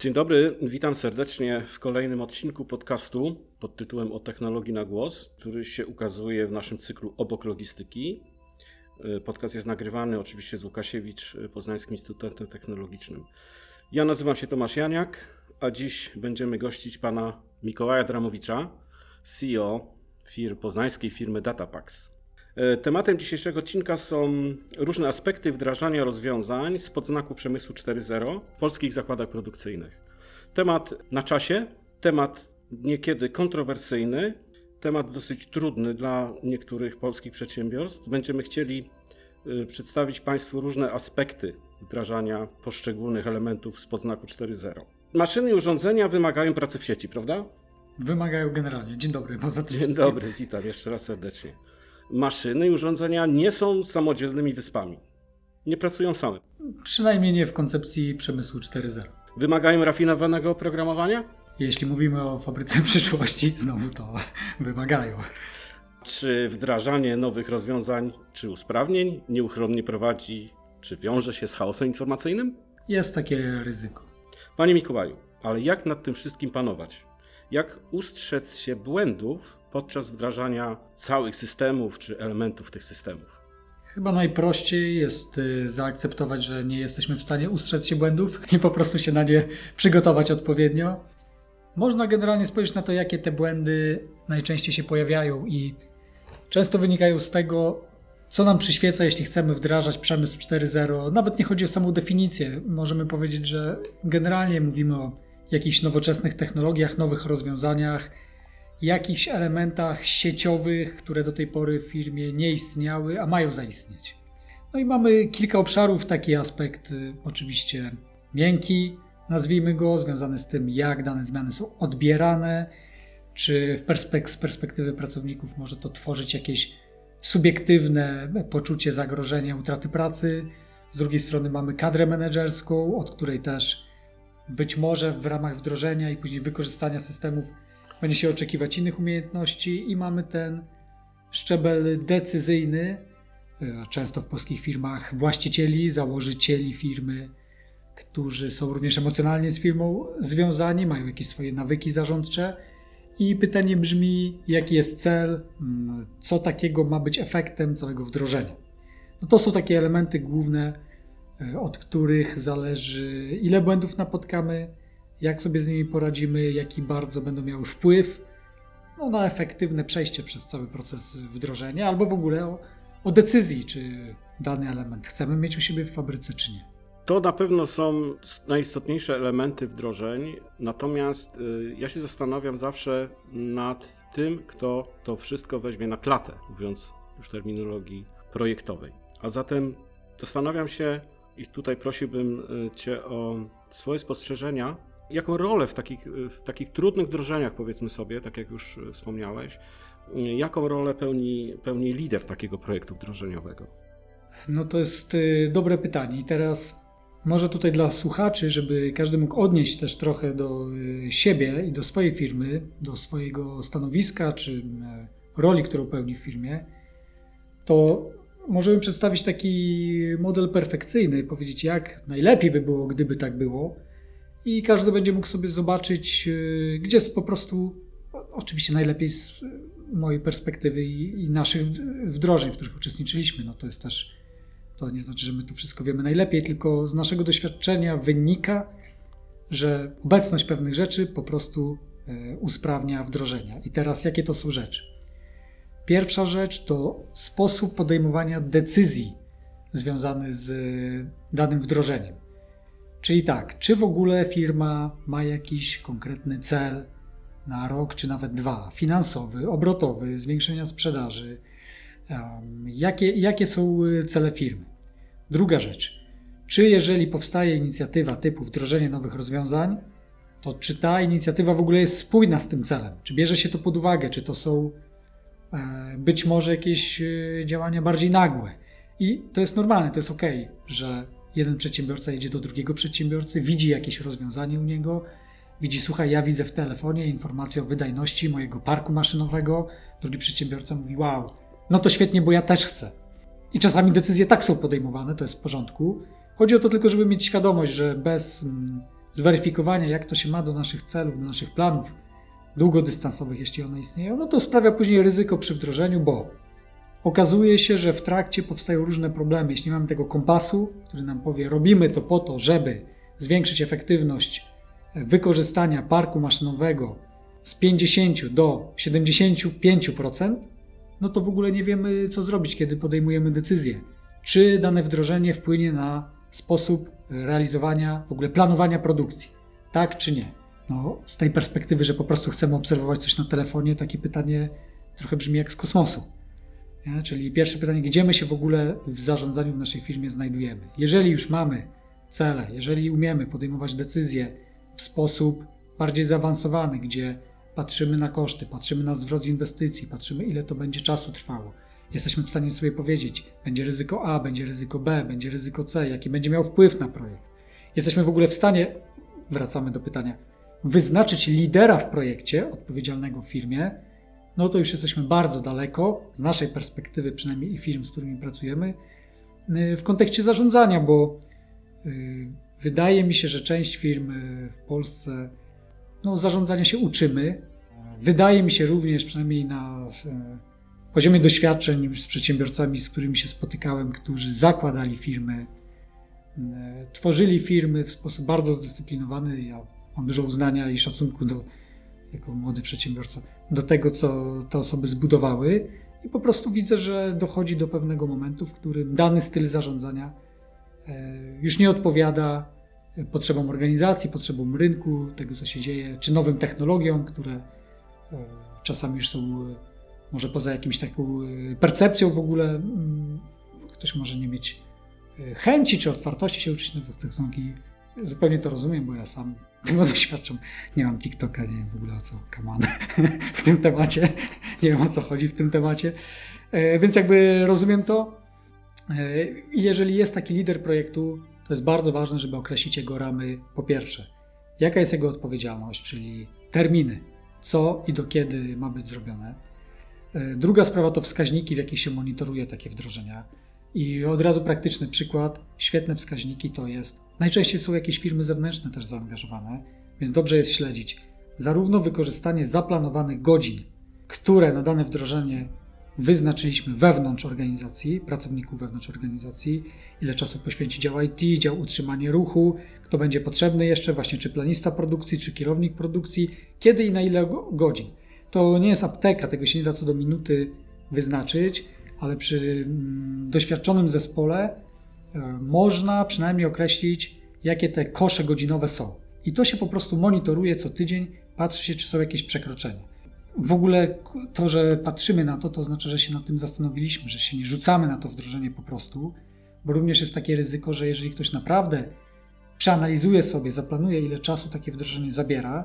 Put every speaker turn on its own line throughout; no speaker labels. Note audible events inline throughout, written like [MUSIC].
Dzień dobry, witam serdecznie w kolejnym odcinku podcastu pod tytułem O technologii na głos, który się ukazuje w naszym cyklu Obok Logistyki. Podcast jest nagrywany oczywiście z Łukasiewicz, Poznańskim Instytutem Technologicznym. Ja nazywam się Tomasz Janiak, a dziś będziemy gościć pana Mikołaja Dramowicza, CEO firm, poznańskiej firmy Datapax. E, tematem dzisiejszego odcinka są różne aspekty wdrażania rozwiązań z podznaku przemysłu 4.0 w polskich zakładach produkcyjnych. Temat na czasie, temat niekiedy kontrowersyjny, temat dosyć trudny dla niektórych polskich przedsiębiorstw. Będziemy chcieli e, przedstawić Państwu różne aspekty wdrażania poszczególnych elementów z podznaku 4.0. Maszyny i urządzenia wymagają pracy w sieci, prawda?
Wymagają generalnie. Dzień dobry, poza
tym. Dzień dobry, witam jeszcze raz serdecznie maszyny i urządzenia nie są samodzielnymi wyspami. Nie pracują same.
Przynajmniej nie w koncepcji przemysłu 4.0.
Wymagają rafinowanego oprogramowania?
Jeśli mówimy o fabryce [LAUGHS] przyszłości, znowu to wymagają.
Czy wdrażanie nowych rozwiązań czy usprawnień nieuchronnie prowadzi, czy wiąże się z chaosem informacyjnym?
Jest takie ryzyko.
Panie Mikołaju, ale jak nad tym wszystkim panować? Jak ustrzec się błędów podczas wdrażania całych systemów czy elementów tych systemów?
Chyba najprościej jest y, zaakceptować, że nie jesteśmy w stanie ustrzec się błędów i po prostu się na nie przygotować odpowiednio. Można generalnie spojrzeć na to, jakie te błędy najczęściej się pojawiają i często wynikają z tego, co nam przyświeca, jeśli chcemy wdrażać przemysł 4.0. Nawet nie chodzi o samą definicję. Możemy powiedzieć, że generalnie mówimy o jakichś nowoczesnych technologiach, nowych rozwiązaniach, jakichś elementach sieciowych, które do tej pory w firmie nie istniały, a mają zaistnieć. No i mamy kilka obszarów, taki aspekt y, oczywiście miękki, nazwijmy go, związany z tym, jak dane zmiany są odbierane, czy w perspek z perspektywy pracowników może to tworzyć jakieś subiektywne poczucie zagrożenia, utraty pracy. Z drugiej strony mamy kadrę menedżerską, od której też być może w ramach wdrożenia i później wykorzystania systemów będzie się oczekiwać innych umiejętności i mamy ten szczebel decyzyjny, e, często w polskich firmach właścicieli, założycieli firmy, którzy są również emocjonalnie z firmą związani, mają jakieś swoje nawyki zarządcze. I pytanie brzmi, jaki jest cel, mm, co takiego ma być efektem całego wdrożenia. No to są takie elementy główne, od których zależy, ile błędów napotkamy, jak sobie z nimi poradzimy, jaki bardzo będą miały wpływ no, na efektywne przejście przez cały proces wdrożenia, albo w ogóle o, o decyzji, czy dany element chcemy mieć u siebie w fabryce, czy nie.
To na pewno są najistotniejsze elementy wdrożeń, natomiast y, ja się zastanawiam zawsze nad tym, kto to wszystko weźmie na klatę, mówiąc już terminologii projektowej. A zatem zastanawiam się i tutaj prosiłbym y, Cię o swoje spostrzeżenia jaką rolę w takich, w takich trudnych wdrożeniach, powiedzmy sobie, tak jak już wspomniałeś, jaką rolę pełni, pełni lider takiego projektu wdrożeniowego?
No to jest dobre pytanie. I teraz może tutaj dla słuchaczy, żeby każdy mógł odnieść też trochę do siebie i do swojej firmy, do swojego stanowiska czy roli, którą pełni w firmie, to możemy przedstawić taki model perfekcyjny powiedzieć, jak najlepiej by było, gdyby tak było i każdy będzie mógł sobie zobaczyć, e, gdzie jest po prostu, oczywiście najlepiej z mojej perspektywy i, i naszych wdrożeń, w których uczestniczyliśmy. No to jest też, to nie znaczy, że my tu wszystko wiemy najlepiej, tylko z naszego doświadczenia wynika, że obecność pewnych rzeczy po prostu e, usprawnia wdrożenia. I teraz jakie to są rzeczy? Pierwsza rzecz to sposób podejmowania decyzji związany z danym wdrożeniem. Czyli tak, czy w ogóle firma ma jakiś konkretny cel na rok, czy nawet dwa, finansowy, obrotowy, zwiększenia sprzedaży, jakie, jakie są y, cele firmy. Druga rzecz, czy jeżeli powstaje inicjatywa typu wdrożenie nowych rozwiązań, to czy ta inicjatywa w ogóle jest spójna z tym celem? Czy bierze się to pod uwagę? Czy to są e, być może jakieś y, działania bardziej nagłe? I to jest normalne, to jest ok, że Jeden przedsiębiorca jedzie do drugiego przedsiębiorcy, widzi jakieś rozwiązanie u niego, widzi, słuchaj, ja widzę w telefonie informację o wydajności mojego parku maszynowego. Drugi przedsiębiorca mówi, wow, no to świetnie, bo ja też chcę. I czasami decyzje tak są podejmowane, to jest w porządku. Chodzi o to tylko, żeby mieć świadomość, że bez mm, zweryfikowania, jak to się ma do naszych celów, do naszych planów długodystansowych, jeśli one istnieją, no to sprawia później ryzyko przy wdrożeniu, bo okazuje się, że w trakcie powstają różne problemy. Jeśli mamy tego kompasu, który nam powie, robimy to po to, żeby zwiększyć efektywność wykorzystania parku maszynowego z 50 do 75%, no to w ogóle nie wiemy, co zrobić, kiedy podejmujemy decyzję. Czy dane wdrożenie wpłynie na sposób realizowania, w ogóle planowania produkcji? Tak czy nie? No, z tej perspektywy, że po prostu chcemy obserwować coś na telefonie, takie pytanie trochę brzmi jak z kosmosu. Nie? Czyli pierwsze pytanie, gdzie my się w ogóle w zarządzaniu w naszej firmie znajdujemy? Jeżeli już mamy cele, jeżeli umiemy podejmować decyzje w sposób bardziej zaawansowany, gdzie patrzymy na koszty, patrzymy na zwrot z inwestycji, patrzymy ile to będzie czasu trwało, jesteśmy w stanie sobie powiedzieć, będzie ryzyko A, będzie ryzyko B, będzie ryzyko C, jaki będzie miał wpływ na projekt. Jesteśmy w ogóle w stanie, wracamy do pytania, wyznaczyć lidera w projekcie, odpowiedzialnego w firmie, no to już jesteśmy bardzo daleko, z naszej perspektywy przynajmniej i firm, z którymi pracujemy, y, w kontekście zarządzania, bo y, wydaje mi się, że część firm y, w Polsce no, zarządzania się uczymy. Wydaje mi się również, przynajmniej na poziomie doświadczeń z przedsiębiorcami, z którymi się spotykałem, którzy zakładali firmy, tworzyli firmy w sposób bardzo zdyscyplinowany. Ja mam dużo uznania i szacunku do, jako młody przedsiębiorca, do tego, co te osoby zbudowały. I po prostu widzę, że dochodzi do pewnego momentu, w którym dany styl zarządzania e, już nie odpowiada potrzebom organizacji, potrzebom rynku, tego co się dzieje, czy nowym technologiom, które e, czasami już są e, może poza jakimś taką percepcją w ogóle. Mm, ktoś może nie mieć chęci czy otwartości się uczyć nowych technologii. Zupełnie to rozumiem, bo ja sam tego [LAUGHS] doświadczam. Nie mam TikToka, nie wiem w ogóle o co kaman [LAUGHS] w tym temacie. Nie wiem o co chodzi w tym temacie. E, więc jakby rozumiem to. E, jeżeli jest taki lider projektu, to jest bardzo ważne, żeby określić jego ramy. Po pierwsze, jaka jest jego odpowiedzialność, czyli terminy, co i do kiedy ma być zrobione. E, druga sprawa to wskaźniki, w jakich się monitoruje takie wdrożenia. I od razu praktyczny przykład, świetne wskaźniki to jest, najczęściej są jakieś firmy zewnętrzne też zaangażowane, więc dobrze jest śledzić zarówno wykorzystanie zaplanowanych godzin, które na dane wdrożenie wyznaczyliśmy wewnątrz organizacji, pracowników wewnątrz organizacji, ile czasu poświęci dział IT, dział utrzymanie ruchu, kto będzie potrzebny jeszcze, właśnie czy planista produkcji, czy kierownik produkcji, kiedy i na ile godzin. To nie jest apteka, tego się nie da co do minuty wyznaczyć, ale przy mm, doświadczonym zespole e, można przynajmniej określić, jakie te kosze godzinowe są. I to się po prostu monitoruje co tydzień, patrzy się, czy są jakieś przekroczenia. W ogóle to, że patrzymy na to, to oznacza, że się nad tym zastanowiliśmy, że się nie rzucamy na to wdrożenie po prostu, bo również jest takie ryzyko, że jeżeli ktoś naprawdę przeanalizuje sobie, zaplanuje, ile czasu takie wdrożenie zabiera,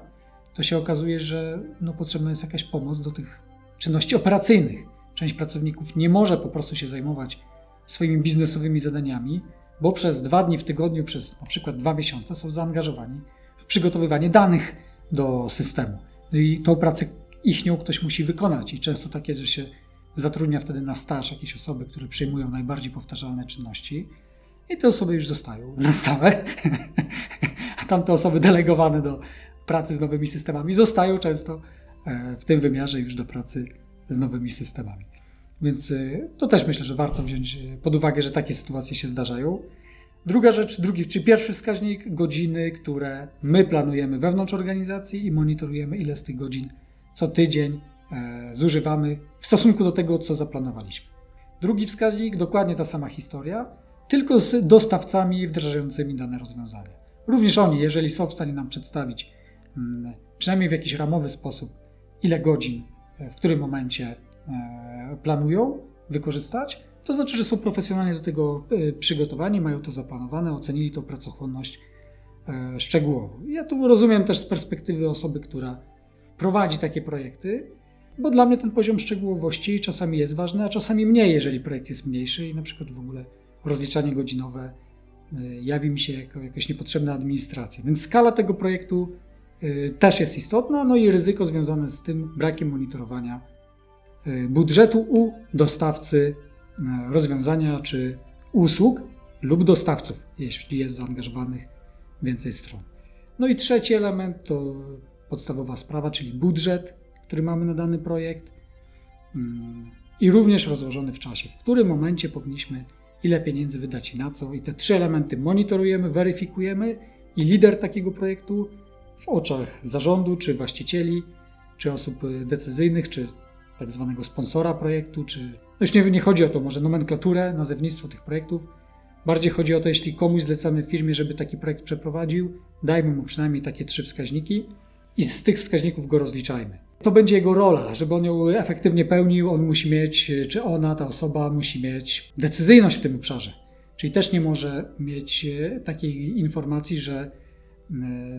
to się okazuje, że no, potrzebna jest jakaś pomoc do tych czynności operacyjnych. Część pracowników nie może po prostu się zajmować swoimi biznesowymi zadaniami, bo przez dwa dni w tygodniu, przez na przykład dwa miesiące są zaangażowani w przygotowywanie danych do systemu. No i tą pracę ich nią ktoś musi wykonać i często tak jest, że się zatrudnia wtedy na staż jakieś osoby, które przejmują najbardziej powtarzalne czynności i te osoby już zostają na stałe, [LAUGHS] a tamte osoby delegowane do pracy z nowymi systemami zostają często e, w tym wymiarze już do pracy z nowymi systemami. Więc y, to też myślę, że warto wziąć y, pod uwagę, że takie sytuacje się zdarzają. Druga rzecz, drugi, czy pierwszy wskaźnik, godziny, które my planujemy wewnątrz organizacji i monitorujemy, ile z tych godzin co tydzień e, zużywamy w stosunku do tego, co zaplanowaliśmy. Drugi wskaźnik, dokładnie ta sama historia, tylko z dostawcami wdrażającymi dane rozwiązania. Również oni, jeżeli są w stanie nam przedstawić, mm, przynajmniej w jakiś ramowy sposób, ile godzin w którym momencie e, planują wykorzystać, to znaczy, że są profesjonalnie do tego e, przygotowani, mają to zaplanowane, ocenili tą pracochłonność e, szczegółowo. Ja tu rozumiem też z perspektywy osoby, która prowadzi takie projekty, bo dla mnie ten poziom szczegółowości czasami jest ważny, a czasami mniej, jeżeli projekt jest mniejszy i na przykład w ogóle rozliczanie godzinowe jawi mi się jako jakaś niepotrzebna administracja. Więc skala tego projektu też jest istotna, no i ryzyko związane z tym brakiem monitorowania y, budżetu u dostawcy y, rozwiązania czy usług lub dostawców, jeśli jest zaangażowanych więcej stron. No i trzeci element to podstawowa sprawa, czyli budżet, który mamy na dany projekt i również rozłożony w czasie, w którym momencie powinniśmy ile pieniędzy wydać i na co. I te trzy elementy monitorujemy, weryfikujemy i lider takiego projektu w oczach zarządu, czy właścicieli, czy osób decyzyjnych, czy tak zwanego sponsora projektu, czy. No już nie, nie chodzi o to, może nomenklaturę, nazewnictwo tych projektów. Bardziej chodzi o to, jeśli komuś zlecamy firmie, żeby taki projekt przeprowadził, dajmy mu przynajmniej takie trzy wskaźniki i z tych wskaźników go rozliczajmy. To będzie jego rola, żeby on ją efektywnie pełnił, on musi mieć, czy ona, ta osoba musi mieć decyzyjność w tym obszarze. Czyli też nie może mieć e, takiej informacji, że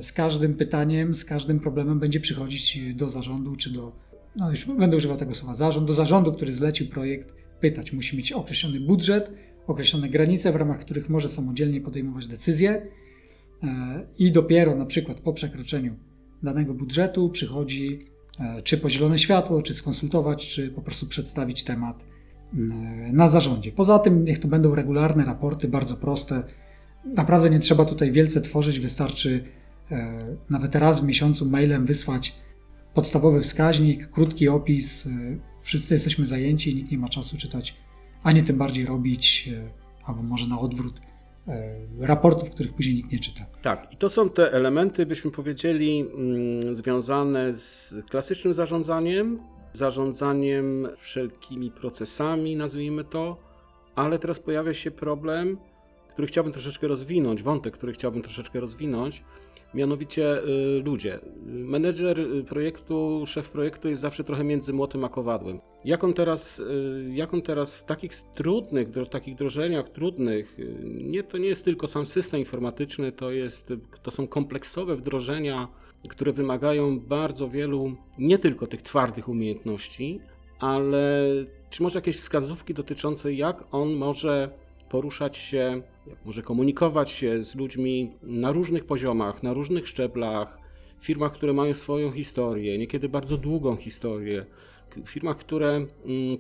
z każdym pytaniem, z każdym problemem będzie przychodzić do zarządu, czy do, no już będę używał tego słowa, zarząd, do zarządu, który zlecił projekt, pytać. Musi mieć określony budżet, określone granice, w ramach których może samodzielnie podejmować decyzje e, i dopiero na przykład po przekroczeniu danego budżetu przychodzi e, czy po zielone światło, czy skonsultować, czy po prostu przedstawić temat na zarządzie. Poza tym niech to będą regularne raporty, bardzo proste. Naprawdę nie trzeba tutaj wielce tworzyć, wystarczy e, nawet raz w miesiącu mailem wysłać podstawowy wskaźnik, krótki opis. Wszyscy jesteśmy zajęci i nikt nie ma czasu czytać ani tym bardziej robić, e, albo może na odwrót, e, raportów, których później nikt nie czyta.
Tak, i to są te elementy, byśmy powiedzieli, mm, związane z klasycznym zarządzaniem, zarządzaniem wszelkimi procesami, nazwijmy to, ale teraz pojawia się problem, który chciałbym troszeczkę rozwinąć, wątek, który chciałbym troszeczkę rozwinąć, mianowicie y, ludzie. Menedżer y, projektu, szef projektu jest zawsze trochę między młotem a kowadłem. Jak on teraz, y, jak on teraz w takich trudnych, w takich wdrożeniach trudnych, nie, to nie jest tylko sam system informatyczny, to, jest, to są kompleksowe wdrożenia, które wymagają bardzo wielu, nie tylko tych twardych umiejętności, ale czy może jakieś wskazówki dotyczące jak on może poruszać się, jak może komunikować się z ludźmi na różnych poziomach, na różnych szczeblach, w firmach, które mają swoją historię, niekiedy bardzo długą historię, w firmach, które mm,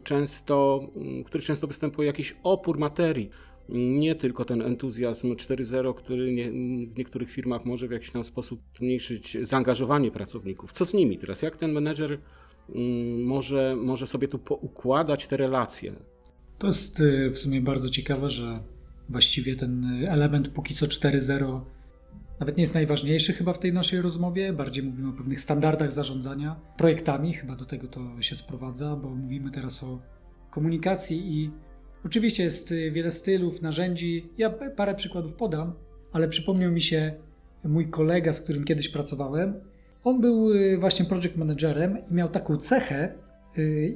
często, mm, które często występuje jakiś opór materii. Nie tylko ten entuzjazm 4.0, który nie, w niektórych firmach może w jakiś tam sposób zmniejszyć zaangażowanie pracowników. Co z nimi teraz? Jak ten menedżer mm, może, może sobie tu poukładać te relacje?
To jest y, w sumie bardzo ciekawe, że właściwie ten element póki co 4.0 nawet nie jest najważniejszy chyba w tej naszej rozmowie. Bardziej mówimy o pewnych standardach zarządzania projektami, chyba do tego to się sprowadza, bo mówimy teraz o komunikacji i oczywiście jest wiele stylów, narzędzi. Ja parę przykładów podam, ale przypomniał mi się mój kolega, z którym kiedyś pracowałem. On był y, właśnie project managerem i miał taką cechę,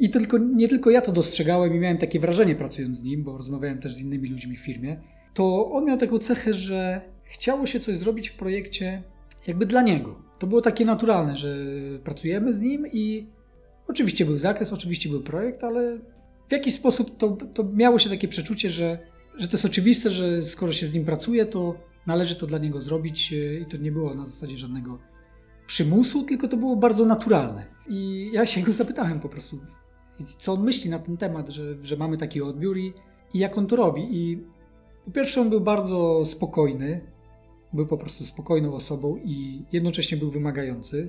i tylko, nie tylko ja to dostrzegałem i miałem takie wrażenie pracując z nim, bo rozmawiałem też z innymi ludźmi w firmie, to on miał taką cechę, że chciało się coś zrobić w projekcie jakby dla niego. To było takie naturalne, że pracujemy z nim i oczywiście był zakres, oczywiście był projekt, ale w jakiś sposób to, to miało się takie przeczucie, że, że to jest oczywiste, że skoro się z nim pracuje, to należy to dla niego zrobić i to nie było na zasadzie żadnego przymusu, tylko to było bardzo naturalne. I ja się go zapytałem po prostu, co on myśli na ten temat, że, że mamy taki odbiór i, i jak on to robi. I po pierwsze, on był bardzo spokojny, był po prostu spokojną osobą i jednocześnie był wymagający.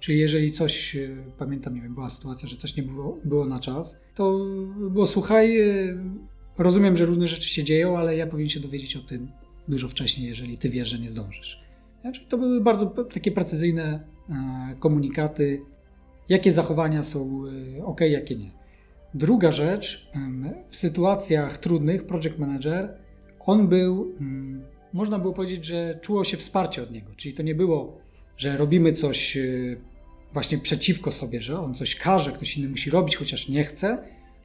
Czyli jeżeli coś, e, pamiętam, nie wiem, była sytuacja, że coś nie było, było na czas, to było słuchaj, e, rozumiem, że różne rzeczy się dzieją, ale ja powinien się dowiedzieć o tym dużo wcześniej, jeżeli ty wiesz, że nie zdążysz. Znaczy, to były bardzo takie precyzyjne e, komunikaty, jakie zachowania są e, ok, jakie nie. Druga rzecz, w sytuacjach trudnych, project manager, on był, mm, można było powiedzieć, że czuło się wsparcie od niego. Czyli to nie było, że robimy coś e, właśnie przeciwko sobie, że on coś każe, ktoś inny musi robić, chociaż nie chce,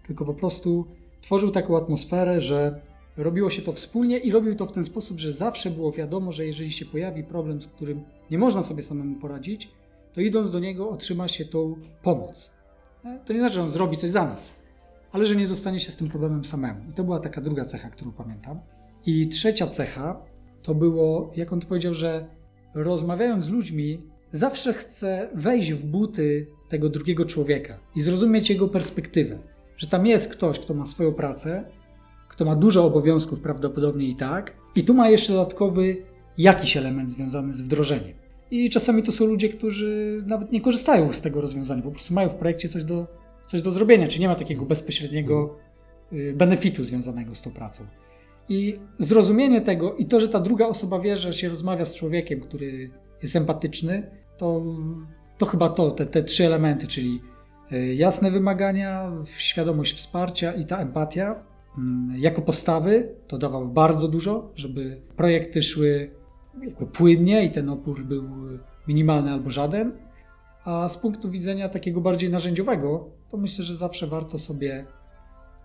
tylko po prostu tworzył taką atmosferę, że robiło się to wspólnie i robił to w ten sposób, że zawsze było wiadomo, że jeżeli się pojawi problem, z którym nie można sobie samemu poradzić, to idąc do niego otrzyma się tą pomoc. E, to nie znaczy, że on zrobi coś za nas, ale że nie zostanie się z tym problemem samemu. I to była taka druga cecha, którą pamiętam. I trzecia cecha to było, jak on powiedział, że rozmawiając z ludźmi, zawsze chce wejść w buty tego drugiego człowieka i zrozumieć jego perspektywę. Że tam jest ktoś, kto ma swoją pracę, kto ma dużo obowiązków prawdopodobnie i tak, i tu ma jeszcze dodatkowy jakiś element związany z wdrożeniem. I czasami to są ludzie, którzy nawet nie korzystają z tego rozwiązania, po prostu mają w projekcie coś do, coś do zrobienia, czy nie ma takiego bezpośredniego y, benefitu związanego z tą pracą. I zrozumienie tego i to, że ta druga osoba wie, że się rozmawia z człowiekiem, który jest empatyczny, to, to chyba to, te, te trzy elementy, czyli y, jasne wymagania, świadomość wsparcia i ta empatia, jako postawy to dawało bardzo dużo, żeby projekty szły płynnie i ten opór był minimalny albo żaden. A z punktu widzenia takiego bardziej narzędziowego, to myślę, że zawsze warto sobie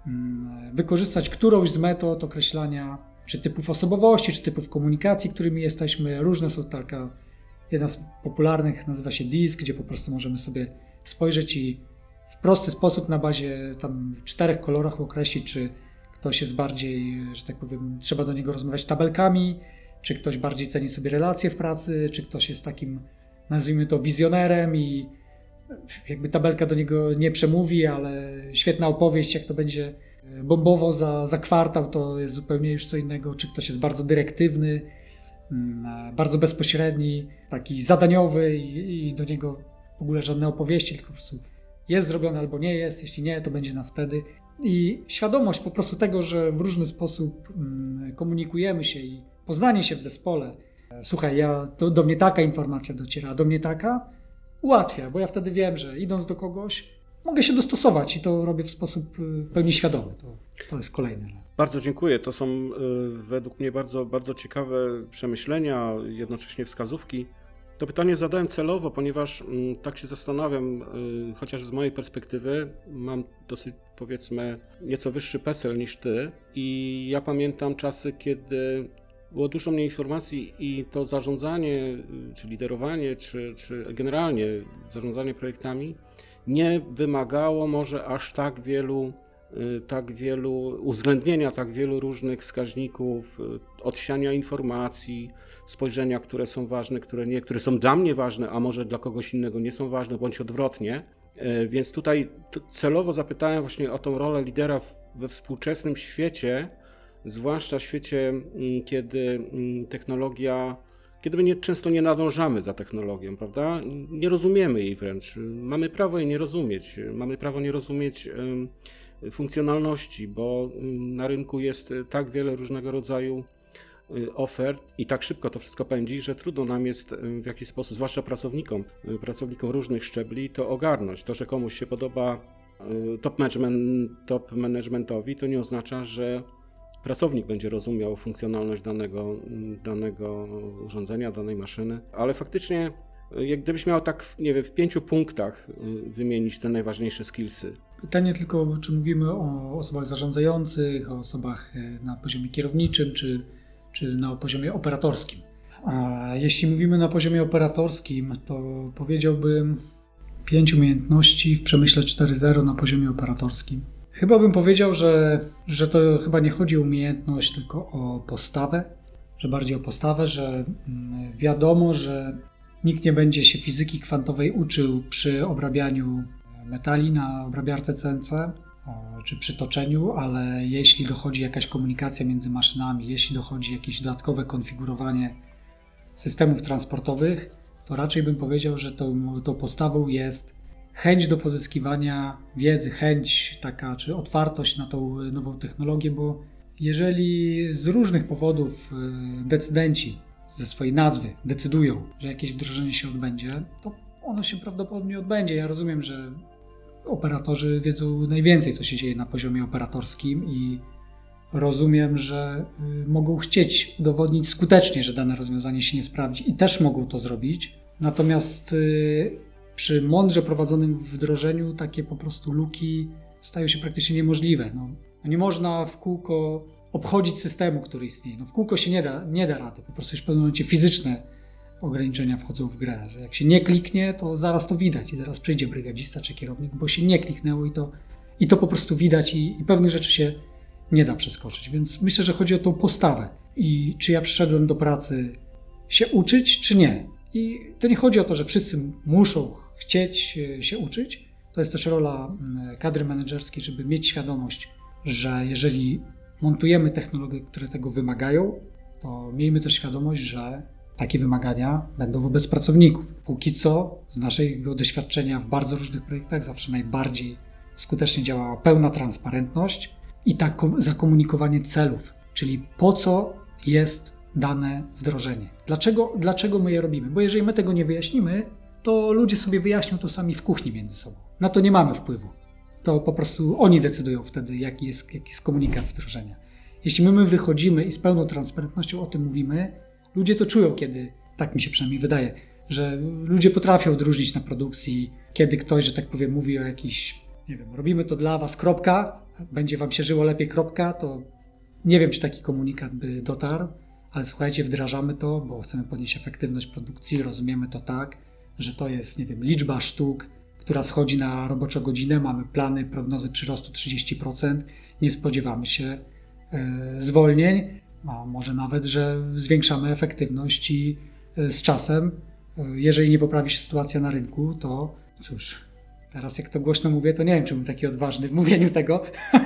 mm, wykorzystać którąś z metod określania czy typów osobowości, czy typów komunikacji, którymi jesteśmy. Różne są taka, jedna z popularnych nazywa się DISC, gdzie po prostu możemy sobie spojrzeć i w prosty sposób na bazie tam czterech kolorach określić, czy ktoś jest bardziej, że tak powiem, trzeba do niego rozmawiać tabelkami, czy ktoś bardziej ceni sobie relacje w pracy, czy ktoś jest takim, nazwijmy to, wizjonerem i jakby tabelka do niego nie przemówi, ale świetna opowieść, jak to będzie bombowo za, za kwartał, to jest zupełnie już co innego. Czy ktoś jest bardzo dyrektywny, mm, bardzo bezpośredni, taki zadaniowy i, i do niego w ogóle żadne opowieści, tylko po prostu jest zrobione albo nie jest, jeśli nie, to będzie na wtedy. I świadomość po prostu tego, że w różny sposób mm, komunikujemy się i poznanie się w zespole. Słuchaj, ja, do, do mnie taka informacja dociera, do mnie taka ułatwia, bo ja wtedy wiem, że idąc do kogoś, mogę się dostosować i to robię w sposób y, w pełni świadomy. To, to jest kolejne.
Bardzo dziękuję. To są y, według mnie bardzo, bardzo ciekawe przemyślenia, jednocześnie wskazówki. To pytanie zadałem celowo, ponieważ mm, tak się zastanawiam, y, chociaż z mojej perspektywy mam dosyć, powiedzmy, nieco wyższy PESEL niż ty. I ja pamiętam czasy, kiedy było dużo mniej informacji i to zarządzanie, czy liderowanie, czy, czy generalnie zarządzanie projektami nie wymagało może aż tak wielu, y, tak wielu uwzględnienia tak wielu różnych wskaźników, y, odsiania informacji, spojrzenia, które są ważne, które nie, które są dla mnie ważne, a może dla kogoś innego nie są ważne, bądź odwrotnie. Y, więc tutaj celowo zapytałem właśnie o tą rolę lidera we współczesnym świecie, zwłaszcza w świecie, kiedy technologia, kiedy my nie, często nie nadążamy za technologią, prawda? Nie rozumiemy jej wręcz. Mamy prawo jej nie rozumieć. Mamy prawo nie rozumieć funkcjonalności, bo na rynku jest tak wiele różnego rodzaju ofert i tak szybko to wszystko pędzi, że trudno nam jest w jakiś sposób, zwłaszcza pracownikom, y, pracownikom różnych szczebli, to ogarnąć. To, że komuś się podoba y, top, management, top managementowi, to nie oznacza, że pracownik będzie rozumiał funkcjonalność danego, danego urządzenia, danej maszyny, ale faktycznie, jak gdybyś miał tak, nie wiem, w pięciu punktach y, wymienić te najważniejsze skillsy.
Pytanie tylko, czy mówimy o osobach zarządzających, o osobach na poziomie kierowniczym, czy, czy na poziomie operatorskim. A jeśli mówimy na poziomie operatorskim, to powiedziałbym pięć umiejętności w przemyśle 4.0 na poziomie operatorskim. Chyba bym powiedział, że, że to chyba nie chodzi o umiejętność, tylko o postawę, że bardziej o postawę, że mm, wiadomo, że nikt nie będzie się fizyki kwantowej uczył przy obrabianiu metali na obrabiarce CNC czy przy toczeniu, ale jeśli dochodzi jakaś komunikacja między maszynami, jeśli dochodzi jakieś dodatkowe konfigurowanie systemów transportowych, to raczej bym powiedział, że tą, tą postawą jest chęć do pozyskiwania wiedzy, chęć taka, czy otwartość na tą nową technologię, bo jeżeli z różnych powodów y, decydenci ze swojej nazwy decydują, że jakieś wdrożenie się odbędzie, to ono się prawdopodobnie odbędzie. Ja rozumiem, że operatorzy wiedzą najwięcej, co się dzieje na poziomie operatorskim i rozumiem, że y, mogą chcieć udowodnić skutecznie, że dane rozwiązanie się nie sprawdzi i też mogą to zrobić. Natomiast y, przy mądrze prowadzonym wdrożeniu takie po prostu luki stają się praktycznie niemożliwe. No, no, nie można w kółko obchodzić systemu, który istnieje. No, w kółko się nie da, nie da rady. Po prostu już w pewnym momencie fizyczne ograniczenia wchodzą w grę. Że jak się nie kliknie, to zaraz to widać i zaraz przyjdzie brygadzista czy kierownik, bo się nie kliknęło i to, i to po prostu widać i, i pewnych rzeczy się nie da przeskoczyć. Więc myślę, że chodzi o tą postawę. I czy ja przyszedłem do pracy się uczyć, czy nie. I to nie chodzi o to, że wszyscy muszą chcieć się uczyć. To jest też rola mm, kadry menedżerskiej, żeby mieć świadomość, że jeżeli montujemy technologie, które tego wymagają, to miejmy też świadomość, że takie wymagania będą wobec pracowników. Póki co, z naszego doświadczenia w bardzo różnych projektach, zawsze najbardziej skutecznie działała pełna transparentność i tak kom- zakomunikowanie celów, czyli po co jest dane wdrożenie. Dlaczego, dlaczego my je robimy? Bo jeżeli my tego nie wyjaśnimy, to ludzie sobie wyjaśnią to sami w kuchni między sobą. Na to nie mamy wpływu. To po prostu oni decydują wtedy, jaki jest, jaki jest komunikat wdrożenia. Jeśli my, my wychodzimy i z pełną transparentnością o tym mówimy, ludzie to czują, kiedy, tak mi się przynajmniej wydaje, że ludzie potrafią odróżnić na produkcji, kiedy ktoś, że tak powiem, mówi o jakiś, nie wiem, robimy to dla was, kropka, będzie wam się żyło lepiej, kropka, to nie wiem, czy taki komunikat by dotarł, ale słuchajcie, wdrażamy to, bo chcemy podnieść efektywność produkcji, rozumiemy to tak, że to jest, nie wiem, liczba sztuk, która schodzi na roboczą godzinę, mamy plany, prognozy przyrostu 30%, nie spodziewamy się e, zwolnień, a może nawet, że zwiększamy efektywność i e, z czasem, e, jeżeli nie poprawi się sytuacja na rynku, to cóż, teraz jak to głośno mówię, to nie wiem, czy bym taki odważny w mówieniu tego. [LAUGHS]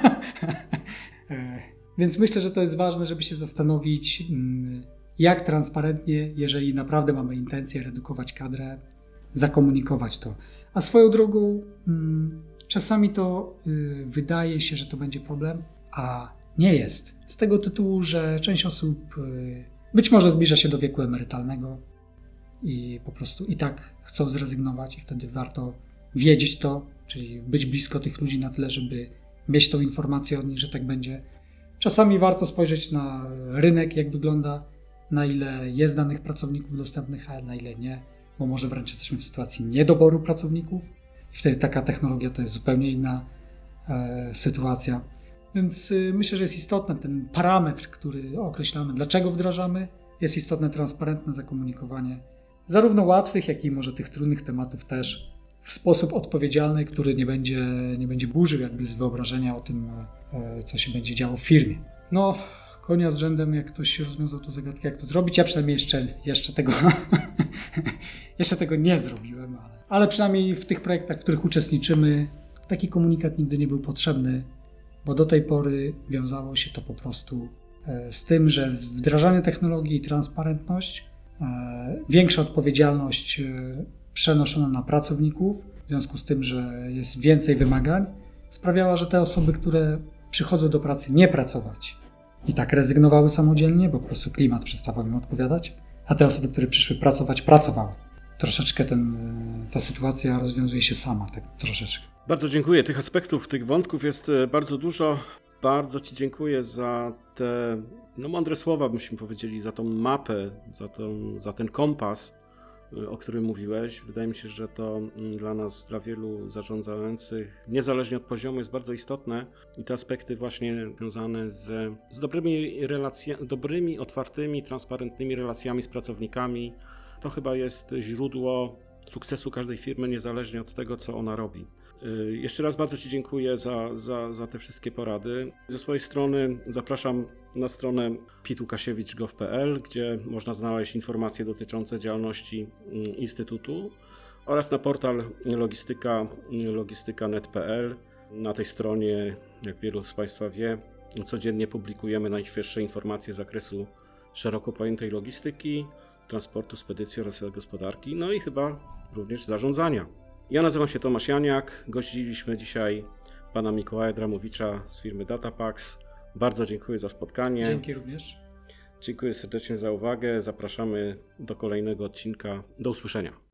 E, Więc myślę, że to jest ważne, żeby się zastanowić, mm, jak transparentnie, jeżeli naprawdę mamy intencję redukować kadrę, zakomunikować to. A swoją drogą, mm, czasami to y, wydaje się, że to będzie problem, a nie jest. Z tego tytułu, że część osób y, być może zbliża się do wieku emerytalnego i po prostu i tak chcą zrezygnować, i wtedy warto wiedzieć to, czyli być blisko tych ludzi na tyle, żeby mieć tą informację od nich, że tak będzie. Czasami warto spojrzeć na rynek, jak wygląda, na ile jest danych pracowników dostępnych, a na ile nie, bo może wręcz jesteśmy w sytuacji niedoboru pracowników i wtedy taka technologia to jest zupełnie inna e, sytuacja. Więc y, myślę, że jest istotny ten parametr, który określamy, dlaczego wdrażamy. Jest istotne transparentne zakomunikowanie zarówno łatwych, jak i może tych trudnych tematów też w sposób odpowiedzialny, który nie będzie, nie będzie burzył jakby z wyobrażenia o tym, e, co się będzie działo w firmie. No, konia z rzędem, jak ktoś rozwiązał tą zagadkę, jak to zrobić. Ja przynajmniej jeszcze, jeszcze tego [LAUGHS] jeszcze tego nie zrobiłem, ale, ale przynajmniej w tych projektach, w których uczestniczymy, taki komunikat nigdy nie był potrzebny, bo do tej pory wiązało się to po prostu e, z tym, że wdrażanie technologii i transparentność, e, większa odpowiedzialność e, przenoszona na pracowników, w związku z tym, że jest więcej wymagań, sprawiała, że te osoby, które przychodzą do pracy nie pracować i tak rezygnowały samodzielnie, bo po prostu klimat przestawał im odpowiadać, a te osoby, które przyszły pracować, pracowały. Troszeczkę ten, ta sytuacja rozwiązuje się sama, tak troszeczkę.
Bardzo dziękuję. Tych aspektów, tych wątków jest e, bardzo dużo. Bardzo Ci dziękuję za te no, mądre słowa, byśmy powiedzieli, za tą mapę, za, tą, za ten kompas, y, o którym mówiłeś. Wydaje mi się, że to mm, dla nas, dla wielu zarządzających, niezależnie od poziomu, jest bardzo istotne i te aspekty właśnie związane z, z dobrymi, relacjami, dobrymi, otwartymi, transparentnymi relacjami z pracownikami, to chyba jest źródło sukcesu każdej firmy, niezależnie od tego, co ona robi. Y, Jeszcze raz bardzo Ci dziękuję za, za, za te wszystkie porady. Ze swojej strony zapraszam na stronę pitukasiewicz.gov.pl, gdzie można znaleźć informacje dotyczące działalności mm, Instytutu oraz na portal logistyka, logistyka.net.pl. Na tej stronie, jak wielu z Państwa wie, codziennie publikujemy najświeższe informacje z zakresu szeroko pojętej logistyki, transportu, spedycji oraz gospodarki, no i chyba również zarządzania. Ja nazywam się Tomasz Janiak. Gościliśmy dzisiaj pana Mikołaja Dramowicza z firmy Datapax. Bardzo dziękuję za spotkanie.
Dzięki również.
Dziękuję serdecznie za uwagę. Zapraszamy do kolejnego odcinka. Do usłyszenia.